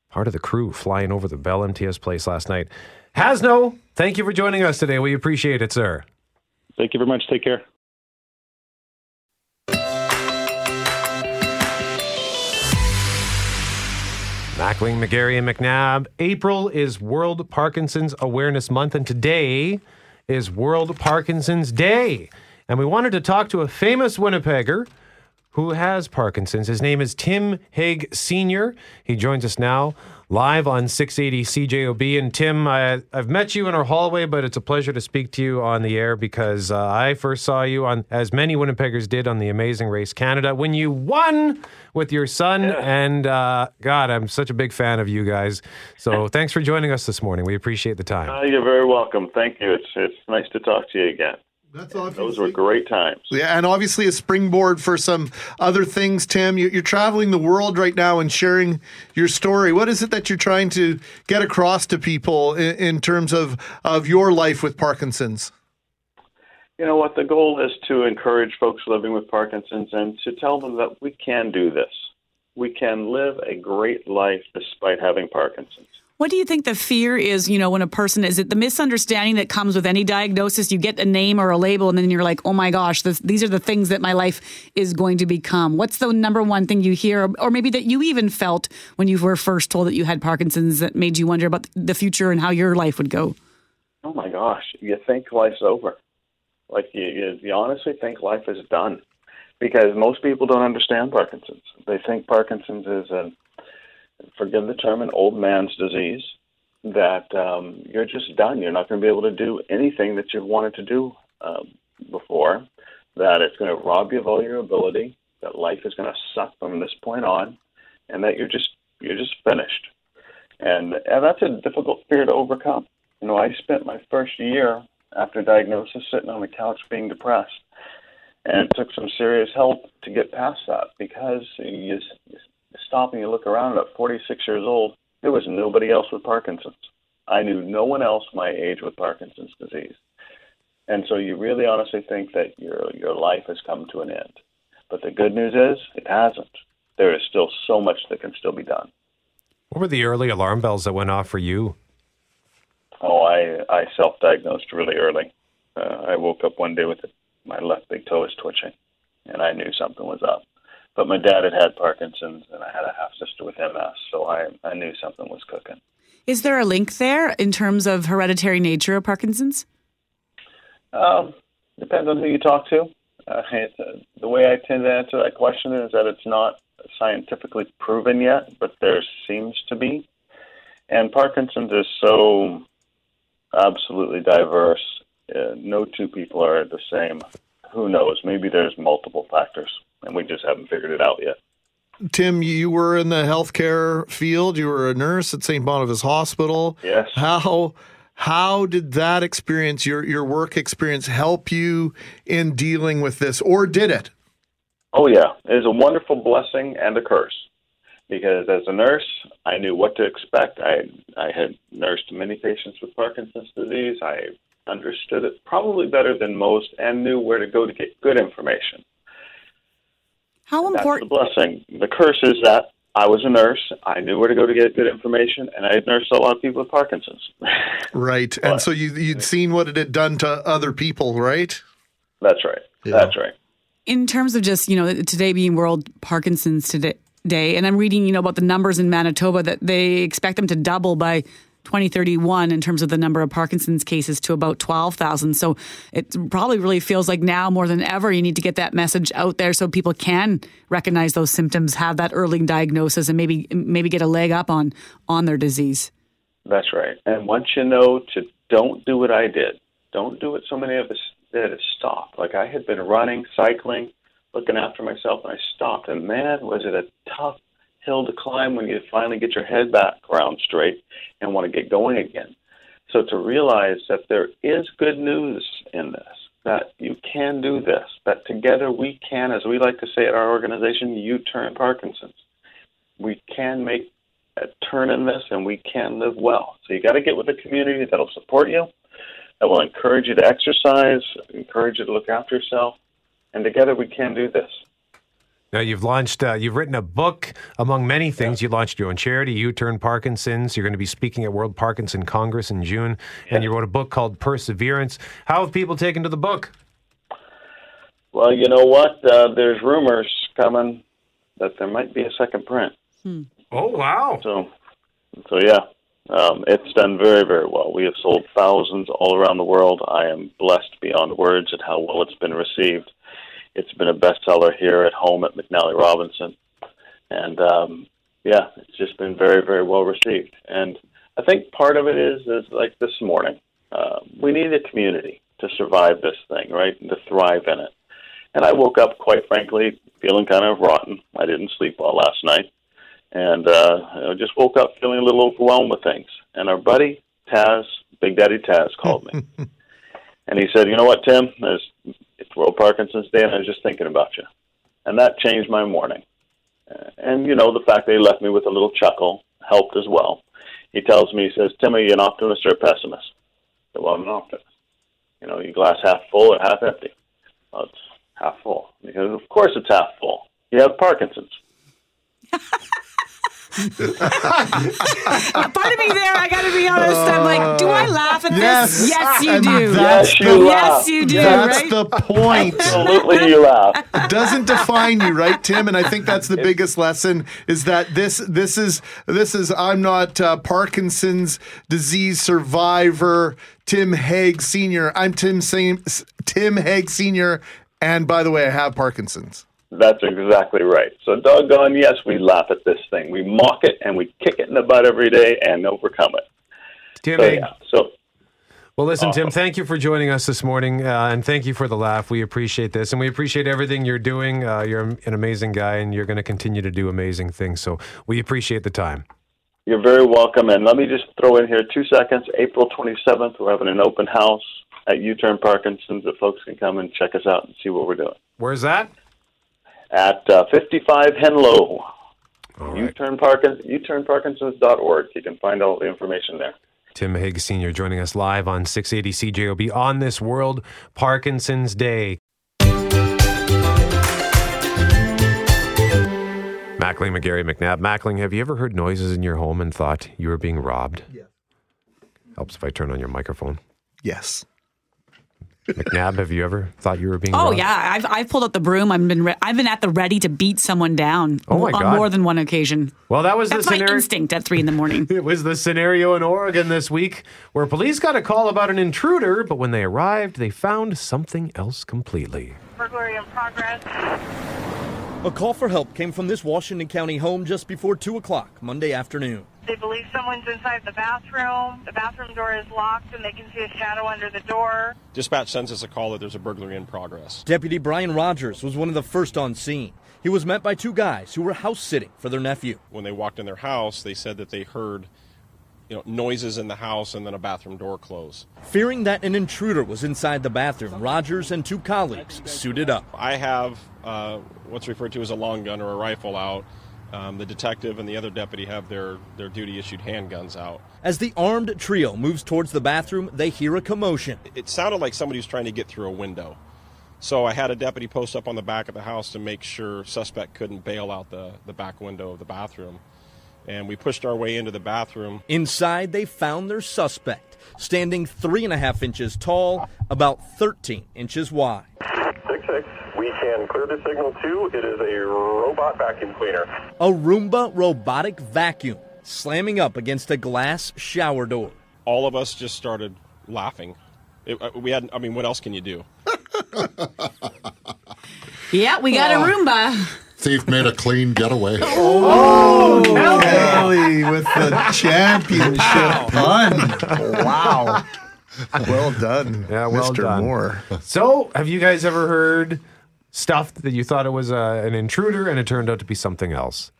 part of the crew flying over the Bell MTS place last night. Has no. Thank you for joining us today. We appreciate it, sir. Thank you very much. Take care. Mackling, McGarry, and McNabb. April is World Parkinson's Awareness Month, and today is World Parkinson's Day. And we wanted to talk to a famous Winnipegger who has Parkinson's. His name is Tim Hague Sr. He joins us now live on 680 CJOB. And Tim, I, I've met you in our hallway, but it's a pleasure to speak to you on the air because uh, I first saw you on, as many Winnipeggers did, on the Amazing Race Canada when you won with your son. And uh, God, I'm such a big fan of you guys. So (laughs) thanks for joining us this morning. We appreciate the time. Uh, you're very welcome. Thank you. It's it's nice to talk to you again. That's Those were great times. Yeah, and obviously a springboard for some other things, Tim. You- You're traveling the world right now and sharing your story. What is it that you're trying to get across to people in, in terms of, of your life with Parkinson's? You know what? The goal is to encourage folks living with Parkinson's and to tell them that we can do this. We can live a great life despite having Parkinson's. What do you think the fear is, you know, when a person is it the misunderstanding that comes with any diagnosis? You get a name or a label and then you're like, oh my gosh, this, these are the things that my life is going to become. What's the number one thing you hear, or, maybe that you even felt when you were first told that you had Parkinson's that made you wonder about the future and how your life would go? Oh my gosh, you think life's over. Like you, you, you honestly think life is done because most people don't understand Parkinson's. They think Parkinson's is a, forgive the term, an old man's disease. That um, you're just done. You're not going to be able to do anything that you've wanted to do um, before. That it's going to rob you of all your ability. That life is going to suck from this point on, and that you're just you're just finished. And, and that's a difficult fear to overcome. You know, I spent my first year after diagnosis sitting on the couch being depressed. And it took some serious help to get past that because you stop and you look around at 46 years old, there was nobody else with Parkinson's. I knew no one else my age with Parkinson's disease. And so you really honestly think that your your life has come to an end. But the good news is it hasn't. There is still so much that can still be done. What were the early alarm bells that went off for you? Oh, I I self-diagnosed really early. Uh, I woke up one day with it, my left big toe is twitching, and I knew something was up. But my dad had had Parkinson's, and I had a half sister with MS, so I I knew something was cooking. Is there a link there in terms of hereditary nature of Parkinson's? Um, depends on who you talk to. Uh, uh, the way I tend to answer that question is that it's not scientifically proven yet, but there seems to be. And Parkinson's is so absolutely diverse. Uh, no two people are the same. Who knows? Maybe there's multiple factors, and we just haven't figured it out yet. Tim, you were in the healthcare field. You were a nurse at St. Boniface Hospital. Yes. How how did that experience, your your work experience, help you in dealing with this, or did it? Oh yeah, it is a wonderful blessing and a curse. Because as a nurse, I knew what to expect. I I had nursed many patients with Parkinson's disease. I understood it probably better than most and knew where to go to get good information. How important? That's the blessing. The curse is that I was a nurse. I knew where to go to get good information, and I had nursed a lot of people with Parkinson's. (laughs) Right. And so you you'd seen what it had done to other people, right? That's right. Yeah. That's right. in terms of just you know today being World Parkinson's today, Day, and I'm reading you know about the numbers in Manitoba that they expect them to double by 2031 in terms of the number of Parkinson's cases to about 12,000. So it probably really feels like now more than ever you need to get that message out there so people can recognize those symptoms, have that early diagnosis, and maybe maybe get a leg up on on their disease. That's right. And once you know to don't do what I did, don't do what so many of us did is stop. Like I had been running, cycling, looking after myself, and I stopped. And man, was it a tough hill to climb when you finally get your head back around straight and want to get going again. So to realize that there is good news in this, that you can do this, that together we can, as we like to say at our organization, U Turn Parkinson's. We can make a turn in this and we can live well. So you got to get with a community that'll support you, that will encourage you to exercise, encourage you to look after yourself, and together we can do this. Now you've launched, uh, you've written a book among many things. You launched your own charity, U Turn Parkinson's. You're going to be speaking at World Parkinson Congress in June, and you wrote a book called Perseverance. How have people taken to the book? Well, you know what? Uh, there's rumors coming that there might be a second print. Oh wow! So, so yeah, um, it's done very, very well. We have sold thousands all around the world. I am blessed beyond words at how well it's been received. It's been a bestseller here at home at McNally Robinson, and um, yeah, it's just been very, very well received. And I think part of it is is like this morning, uh, we need a community to survive this thing, right, and to thrive in it. And I woke up, quite frankly, feeling kind of rotten. I didn't sleep well last night, and uh, I just woke up feeling a little overwhelmed with things. And our buddy Taz, Big Daddy Taz, called me, (laughs) and he said, "You know what, Tim? There's, World Parkinson's Day, and I was just thinking about you." And that changed my morning. And you know, the fact that he left me with a little chuckle helped as well. He tells me, he says, "Tim, are you an optimist or a pessimist?" I said, "Well, I'm an optimist. You know, you glass half full or half empty." Well, it's half full. Because of course it's half full. You have Parkinson's. (laughs) (laughs) Part of me there, I got to be honest. I'm like, do I laugh at Yes. this? Yes, you do. that's Yes, you the- laugh. Yes, you do. That's right? the point. Absolutely, you laugh. doesn't define you, right, Tim? And I think that's the biggest lesson is that this this is this is I'm not uh, Parkinson's disease survivor Tim Hague Senior. I'm Tim Same Tim Hague Senior, and by the way, I have Parkinson's. That's exactly right. So, doggone, yes, we laugh at this thing. We mock it and we kick it in the butt every day and overcome it. Tim, So, yeah. So, Well, listen, Tim, thank you for joining us this morning, uh, and thank you for the laugh. We appreciate this, and we appreciate everything you're doing. Uh, you're an amazing guy, and you're going to continue to do amazing things. So we appreciate the time. You're very welcome. And let me just throw in here two seconds. April 27th, we're having an open house at U Turn Parkinson's that folks can come and check us out and see what we're doing. Where's that? At uh, 55 Henlow, All right. U-turn Parkin- uturnparkinsons.org. You can find all the information there. Tim Hague Sr. joining us live on 680 CJOB on this World Parkinson's Day. Mackling, McGarry, McNabb. Mackling, have you ever heard noises in your home and thought you were being robbed? Yeah. Helps if I turn on your microphone. Yes. McNabb, have you ever thought you were being Oh robbed? yeah, I've I've pulled out the broom. I've been re- I've been at the ready to beat someone down Oh, my on God. more than one occasion. Well, that was That's the my scenario. instinct at three in the morning. (laughs) It was the scenario in Oregon this week where police got a call about an intruder, but when they arrived, they found something else completely. burglary in progress. A call for help came from this Washington County home just before 2 o'clock Monday afternoon. They believe someone's inside the bathroom. The bathroom door is locked and they can see a shadow under the door. Dispatch sends us a call that there's a burglary in progress. Deputy Brian Rogers was one of the first on scene. He was met by two guys who were house sitting for their nephew. When they walked in their house, they said that they heard you know, noises in the house and then a bathroom door close. Fearing that an intruder was inside the bathroom, Rogers and two colleagues suited up. I have uh, what's referred to as a long gun or a rifle out. Um, the detective and the other deputy have their, their duty issued handguns out. As the armed trio moves towards the bathroom, they hear a commotion. It sounded like somebody was trying to get through a window. So I had a deputy post up on the back of the house to make sure suspect couldn't bail out the, the back window of the bathroom. And we pushed our way into the bathroom. Inside, they found their suspect, standing three and a half inches tall, about 13 inches wide. Six six. We can clear the signal too. It is a robot vacuum cleaner. A Roomba robotic vacuum slamming up against a glass shower door. All of us just started laughing. It, uh, we had, I mean, what else can you do? (laughs) yeah, we got a Roomba. Thief made a clean getaway. Oh, Kelly with the championship pun. Wow. Well done. Yeah, well Mr. done. Moore. So, have you guys ever heard stuff that you thought it was uh, an intruder and it turned out to be something else?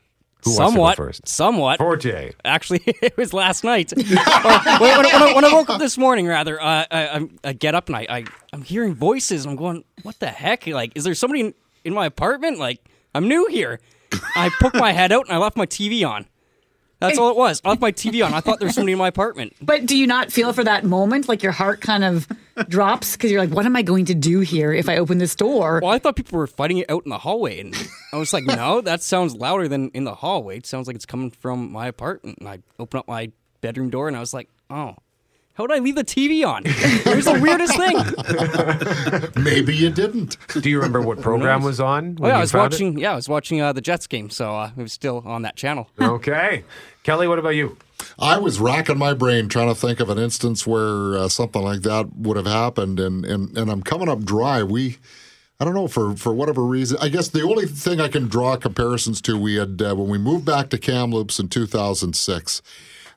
Who wants to go somewhat, first? somewhat. Forte. Actually, (laughs) it was last night. (laughs) When, when- when I, when I woke up this morning, rather, uh, I, I, I get up and I, I I'm hearing voices. I'm going, what the heck? Like, is there somebody in, in my apartment? Like, I'm new here. I poked my head out and I left my TV on. That's all it was. I left my TV on. I thought there was somebody in my apartment. But do you not feel for that moment like your heart kind of drops because you're like, what am I going to do here if I open this door? Well, I thought people were fighting it out in the hallway, and I was like, no, that sounds louder than in the hallway. It sounds like it's coming from my apartment. And I open up my bedroom door, and I was like, oh, how did I leave the TV on? It was the weirdest thing. (laughs) Maybe you didn't. Do you remember what program was on? Oh when yeah, I was found it? watching. Yeah, I was watching uh, the Jets game, so uh, it was still on that channel. (laughs) Okay. Kelly, what about you? I was racking my brain trying to think of an instance where uh, something like that would have happened, and, and, and I'm coming up dry. We I don't know for for whatever reason. I guess the only thing I can draw comparisons to we had uh, when we moved back to Kamloops in 2006.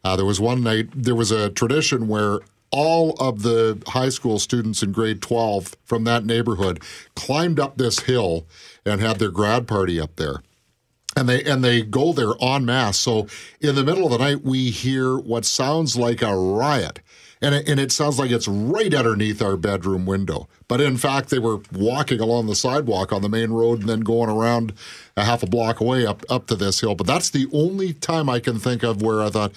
Uh, there was one night. There was a tradition where all of the high school students in grade 12 from that neighborhood climbed up this hill and had their grad party up there and they and they go there en masse. So in the middle of the night, we hear what sounds like a riot, and it, and it sounds like it's right underneath our bedroom window. But in fact, they were walking along the sidewalk on the main road and then going around a half a block away up up to this hill. But that's the only time I can think of where I thought.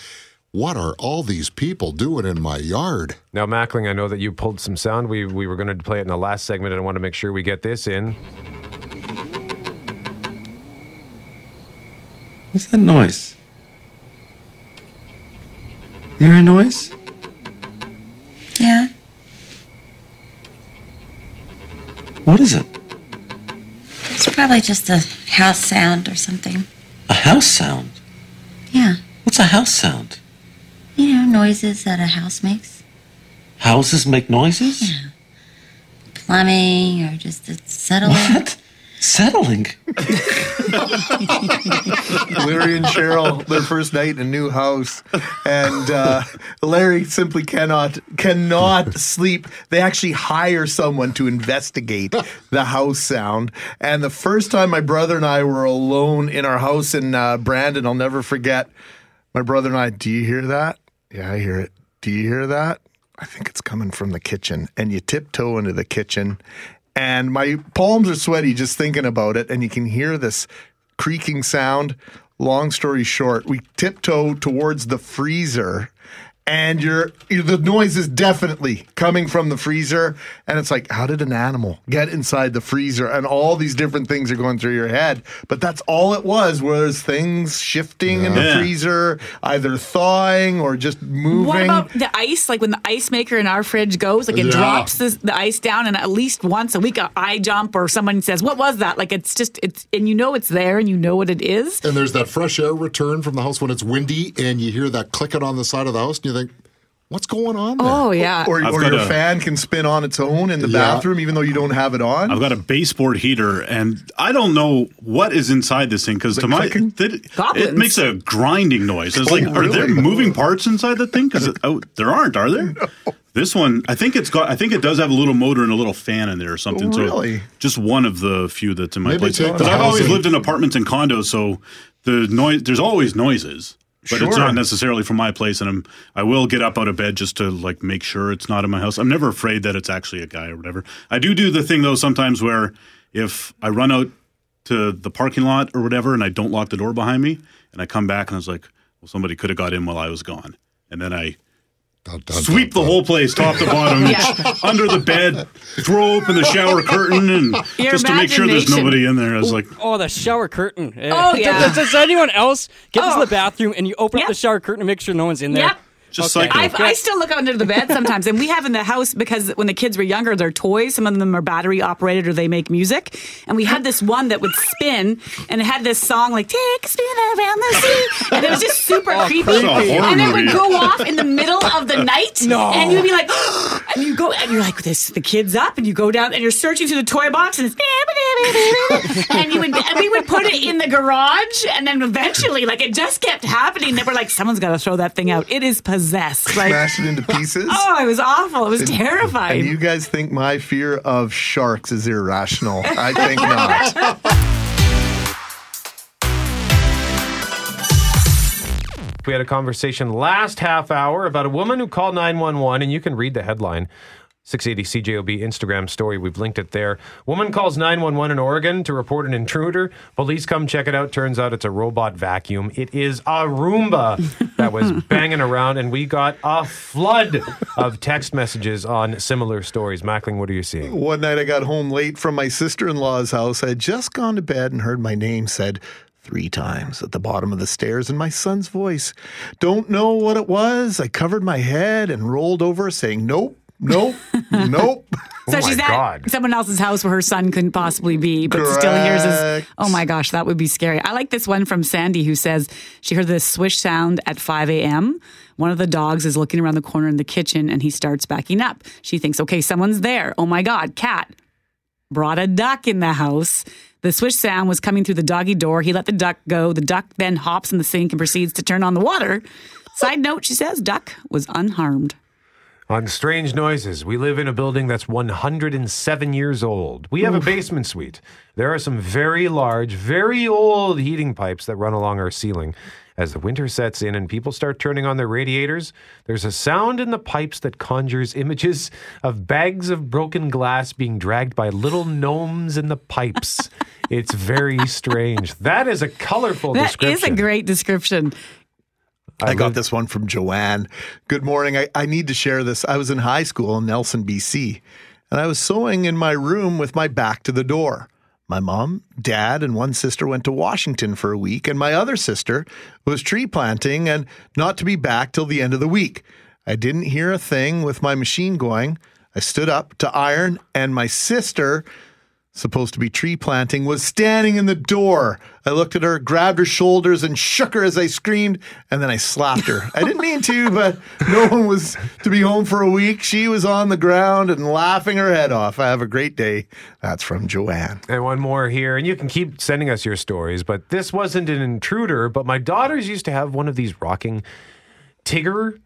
What are all these people doing in my yard? Now, Mackling, I know that you pulled some sound. We we were going to play it in the last segment, and I want to make sure we get this in. What's that noise? You hear a noise? Yeah. What is it? It's probably just a house sound or something. A house sound? Yeah. What's a house sound? You know, noises that a house makes. Houses make noises? Yeah. Plumbing or just a settling. What? Settling? (laughs) Larry and Cheryl, their first night in a new house, and uh, Larry simply cannot cannot sleep. They actually hire someone to investigate the house sound. And the first time my brother and I were alone in our house in uh, Brandon, I'll never forget. My brother and I, do you hear that? Yeah, I hear it. Do you hear that? I think it's coming from the kitchen. And you tiptoe into the kitchen, and my palms are sweaty just thinking about it. And you can hear this creaking sound. Long story short, we tiptoe towards the freezer, and you're, you're the noise is definitely coming from the freezer. And it's like, how did an animal get inside the freezer? And all these different things are going through your head. But that's all it was. Was things shifting in the Yeah. freezer, either thawing or just moving. What about the ice? Like when the ice maker in our fridge goes, like it Yeah. drops this, the ice down, and at least once a week, I jump or someone says, "What was that?" Like it's just it's, and you know it's there, and you know what it is. And there's that fresh air return from the house when it's windy, and you hear that clicking on the side of the house, and you think, "What's going on?" There? Oh yeah. Or, I've or your a- fan can spin on its own in the Yeah. bathroom, even though you don't have it on. I've got a baseboard heater, and I don't know what is inside this thing because to my that- it makes a grinding noise. It's Oh, like, are there moving parts inside the thing? Because oh, there aren't, are there? (laughs) This one, I think it's got. I think it does have a little motor and a little fan in there or something. Oh, So really? just one of the few that's in my Maybe place. Because I've always lived in apartments and condos, so the noise. There's always noises. But it's not necessarily from my place, and I'm I will get up out of bed just to like make sure it's not in my house. I'm never afraid that it's actually a guy or whatever. I do do the thing though sometimes where if I run out to the parking lot or whatever and I don't lock the door behind me and I come back and I was like, well, somebody could have got in while I was gone, and then I sweep the whole place top to bottom, Yeah. (laughs) under the bed, throw open the shower curtain, and Your just to make sure there's nobody in there. I was like, Oh, the shower curtain. Oh, yeah. Does, does anyone else get into Oh. the bathroom and you open Yep. up the shower curtain to make sure no one's in there? Yep. Just Okay. psycho. I, I still look under the bed sometimes, and we have in the house because when the kids were younger, their toys. Some of them are battery operated or they make music. And we had this one that would spin, and it had this song like "Take a spin around the sea," and it was just super Oh, creepy. creepy. It's a horror And it would go off in the middle of the night, No. and you'd be like, (gasps) and you go, and you're like, this the kids up, and you go down, and you're searching through the toy box, and it's (laughs) and you would, and we would put it in the garage, and then eventually, like it just kept happening. That we're like, someone's got to throw that thing out. It is possessed. Like, Smash it into (laughs) oh, pieces. Oh, it was awful. It was And- terrifying. And you guys think my fear of sharks is irrational? I think (laughs) not. We had a conversation last half hour about a woman who called 911, and you can read the headline. 680 CJOB Instagram story. We've linked it there. Woman calls 911 in Oregon to report an intruder. Police come check it out. Turns out it's a robot vacuum. It is a Roomba (laughs) that was banging around, and we got a flood of text messages on similar stories. Mackling, what are you seeing? One night I got home late from my sister in law's house. I had just gone to bed and heard my name said three times at the bottom of the stairs in my son's voice. Don't know what it was. I covered my head and rolled over, saying, Nope, nope, nope. (laughs) so Oh she's my at God. someone else's house where her son couldn't possibly be, but still hears his. Oh my gosh, that would be scary. I like this one from Sandy who says she heard this swish sound at 5 a.m. One of the dogs is looking around the corner in the kitchen and he starts backing up. She thinks, okay, someone's there. Oh my God, cat. brought a duck in the house. The swish sound was coming through the doggy door. He let the duck go. The duck then hops in the sink and proceeds to turn on the water. Side note, she says, duck was unharmed. On Strange Noises, we live in a building that's 107 years old. We have a basement suite. There are some very large, very old heating pipes that run along our ceiling. As the winter sets in and people start turning on their radiators, there's a sound in the pipes that conjures images of bags of broken glass being dragged by little gnomes in the pipes. (laughs) it's very strange. That is a colorful That description. is a great description. I got this one from Joanne. Good morning. I, I need to share this. I was in high school in Nelson, BC, and I was sewing in my room with my back to the door. My mom, dad, and one sister went to Washington for a week, and my other sister was tree planting and not to be back till the end of the week. I didn't hear a thing with my machine going. I stood up to iron, and my sister, supposed to be tree planting, was standing in the door. I looked at her, grabbed her shoulders, and shook her as I screamed, and then I slapped her. I didn't mean to, but no one was to be home for a week. She was on the ground and laughing her head off. I have a great day. That's from Joanne. And one more here, and you can keep sending us your stories, but this wasn't an intruder, but my daughters used to have one of these rocking Tigger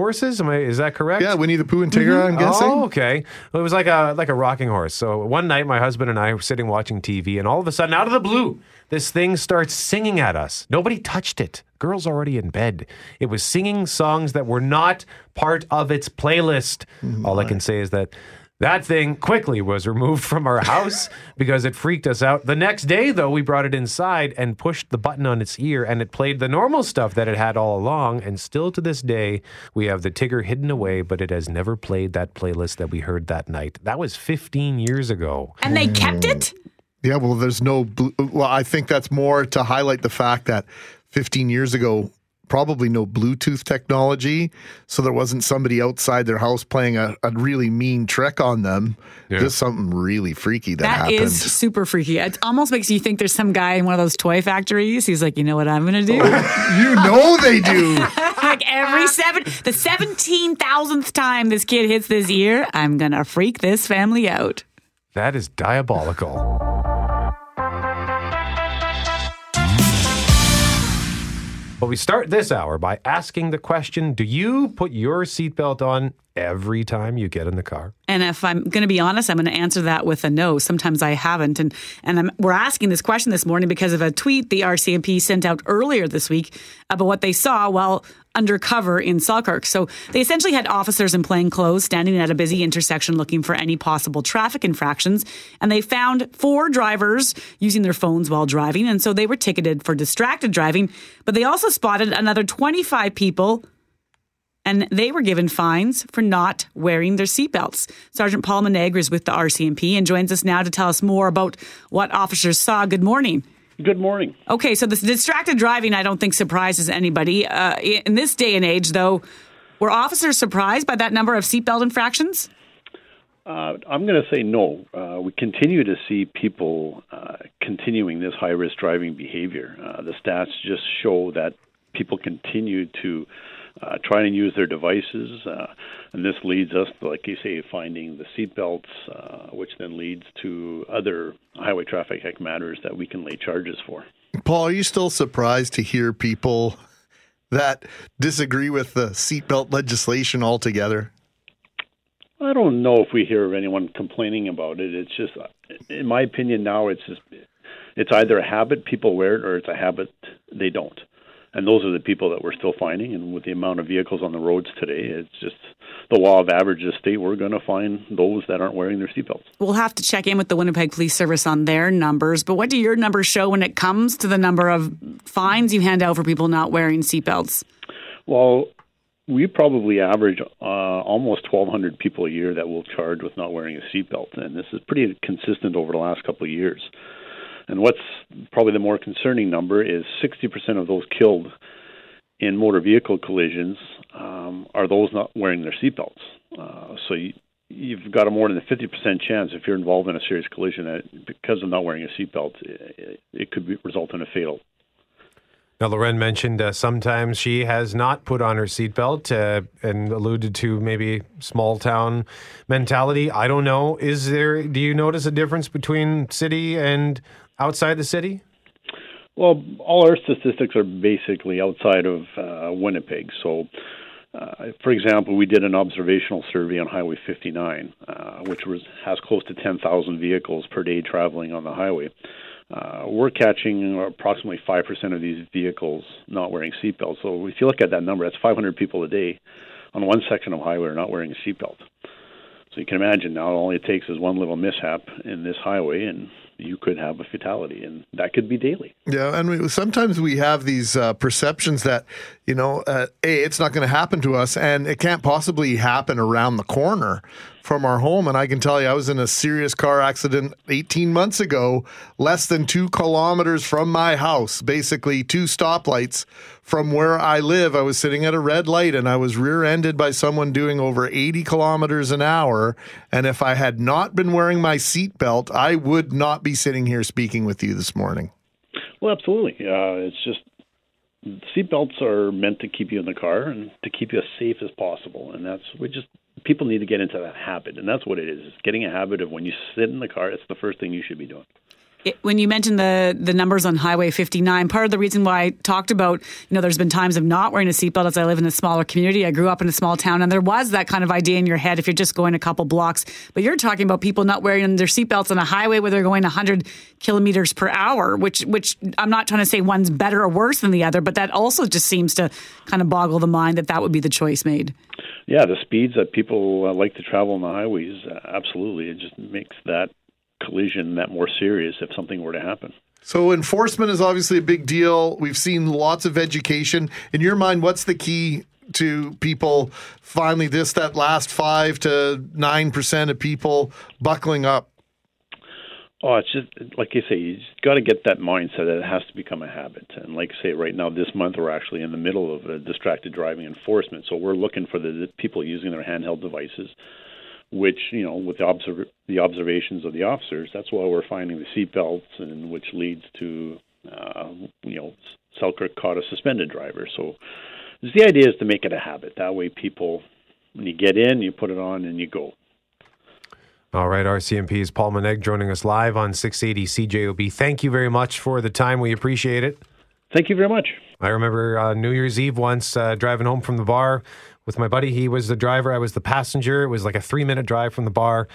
horses. Am I is that correct? Yeah, Winnie the Pooh and Tigger, I'm mm-hmm. guessing. Oh, okay. Well, it was like a like a rocking horse. So one night my husband and I were sitting watching TV and all of a sudden out of the blue, this thing starts singing at us. Nobody touched it. Girl's already in bed. It was singing songs that were not part of its playlist. Mm-hmm. all I can say is that that thing quickly was removed from our house (laughs) because it freaked us out. The next day, though, we brought it inside and pushed the button on its ear, and it played the normal stuff that it had all along. And still to this day, we have the Tigger hidden away, but it has never played that playlist that we heard that night. That was 15 years ago. And they kept it? Yeah, well, there's no. Blu- Well, I think that's more to highlight the fact that 15 years ago, probably no Bluetooth technology, so there wasn't somebody outside their house playing a, a really mean trick on them. Just something really freaky that, That happened. is super freaky. It almost makes you think there's some guy in one of those toy factories. He's like, you know what I'm going to do? Oh, you know they do. (laughs) like every seven, the 17,000th time this kid hits this ear, I'm going to freak this family out. That is diabolical. But we start this hour by asking the question Do you put your seatbelt on every time you get in the car? And if I'm going to be honest, I'm going to answer that with a no. Sometimes I haven't, and and I'm, we're asking this question this morning because of a tweet the RCMP sent out earlier this week about what they saw while undercover in Selkirk. So they essentially had officers in plain clothes standing at a busy intersection looking for any possible traffic infractions, and they found four drivers using their phones while driving, and so they were ticketed for distracted driving. But they also spotted another 25 people and they were given fines for not wearing their seatbelts. Sergeant Paul Manaigre is with the RCMP and joins us now to tell us more about what officers saw. Good morning. Good morning. Okay, so this distracted driving, I don't think surprises anybody. Uh, in this day and age, though, were officers surprised by that number of seatbelt infractions? Uh, I'm going to say no. Uh, we continue to see people uh, continuing this high risk driving behavior. Uh, the stats just show that people continue to uh, try and use their devices, uh, and this leads us, like you say, finding the seatbelts, uh, which then leads to other highway traffic act matters that we can lay charges for. Paul, are you still surprised to hear people that disagree with the seatbelt legislation altogether? I don't know if we hear of anyone complaining about it. It's just, in my opinion, now it's just, it's either a habit people wear it or it's a habit they don't. And those are the people that we're still finding. And with the amount of vehicles on the roads today, it's just the law of averages state we're going to find those that aren't wearing their seatbelts. We'll have to check in with the Winnipeg Police Service on their numbers. But what do your numbers show when it comes to the number of fines you hand out for people not wearing seatbelts? Well, we probably average uh, almost 1,200 people a year that will charge with not wearing a seatbelt, and this is pretty consistent over the last couple of years. And what's probably the more concerning number is 60% of those killed in motor vehicle collisions um, are those not wearing their seatbelts. Uh, so you, you've got a more than a 50% chance if you're involved in a serious collision that because of not wearing a seatbelt, it, could be, result in a fatal Now, Loren mentioned uh, sometimes she has not put on her seatbelt uh, and alluded to maybe small town mentality. I don't know. Is there? Do you notice a difference between city and outside the city? Well, all our statistics are basically outside of uh, Winnipeg. So, uh, for example, we did an observational survey on Highway 59, uh, which was has close to 10,000 vehicles per day traveling on the highway. Uh, we're catching approximately 5% of these vehicles not wearing seatbelts. So if you look at that number, that's 500 people a day on one section of highway are not wearing a seatbelt. So you can imagine now all it takes is one little mishap in this highway and you could have a fatality, and that could be daily. Yeah, and we, sometimes we have these uh, perceptions that, you know, uh, a it's not going to happen to us, and it can't possibly happen around the corner from our home. And I can tell you, I was in a serious car accident 18 months ago, less than two kilometers from my house, basically two stoplights from where I live. I was sitting at a red light and I was rear ended by someone doing over 80 kilometers an hour. And if I had not been wearing my seatbelt, I would not be sitting here speaking with you this morning. Well, absolutely. Uh, it's just seatbelts are meant to keep you in the car and to keep you as safe as possible. And that's, we just, people need to get into that habit. And that's what it is. It's getting a habit of when you sit in the car, it's the first thing you should be doing it, when you mentioned the the numbers on Highway 59, part of the reason why I talked about, you know, there's been times of not wearing a seatbelt as I live in a smaller community. I grew up in a small town, and there was that kind of idea in your head if you're just going a couple blocks. But you're talking about people not wearing their seatbelts on a highway where they're going 100 kilometers per hour, which which I'm not trying to say one's better or worse than the other, but that also just seems to kind of boggle the mind that that would be the choice made. Yeah, the speeds that people uh, like to travel on the highways, uh, absolutely, it just makes that collision that more serious if something were to happen. So enforcement is obviously a big deal. We've seen lots of education. In your mind, what's the key to people finally this that last five to nine percent of people buckling up? Oh, it's just like you say, you just got to get that mindset that it has to become a habit. And like I say, right now, this month we're actually in the middle of a distracted driving enforcement, so we're looking for the, the people using their handheld devices which you know with the, observ- the observations of the officers that's why we're finding the seat belts and which leads to uh, you know Selkirk caught a suspended driver. So the idea is to make it a habit. That way people when you get in you put it on and you go all right, RCMP's Paul Manaigre joining us live on 680 CJOB. Thank you very much for the time. We appreciate it. Thank you very much. I remember uh, New Year's Eve once uh, driving home from the bar with my buddy. He was the driver, I was the passenger. It was like a three minute drive from the bar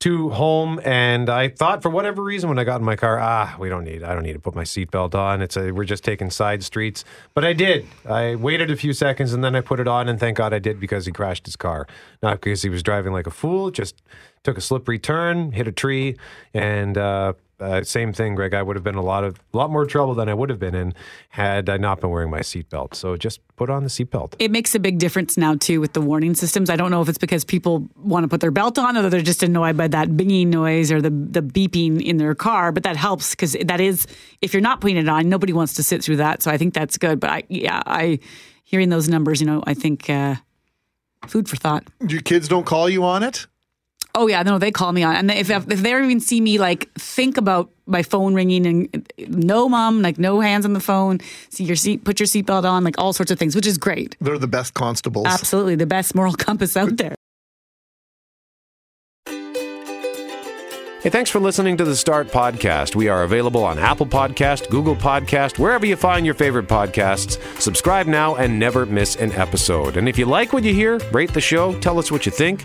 to home and I thought for whatever reason when I got in my car, ah, we don't need I don't need to put my seatbelt on. It's a we're just taking side streets. But I did. I waited a few seconds and then I put it on and thank God I did because he crashed his car. Not because he was driving like a fool, just took a slippery turn, hit a tree, and uh, uh, same thing, Greg. I would have been a lot of a lot more trouble than I would have been in had I not been wearing my seatbelt. So just put on the seatbelt. It makes a big difference now too with the warning systems. I don't know if it's because people want to put their belt on or they're just annoyed by that binging noise or the the beeping in their car. But that helps because that is if you're not putting it on, nobody wants to sit through that. So I think that's good. But I yeah, I hearing those numbers, you know, I think uh, food for thought. Your kids don't call you on it. Oh yeah, no, they call me on, and if if they even see me like think about my phone ringing and uh, no mom, like no hands on the phone, see your seat, put your seatbelt on, like all sorts of things, which is great. They're the best constables. Absolutely, the best moral (laughs) compass out there. Hey, thanks for listening to the Start Podcast. We are available on Apple Podcast, Google Podcast, wherever you find your favorite podcasts. Subscribe now and never miss an episode. And if you like what you hear, rate the show, tell us what you think.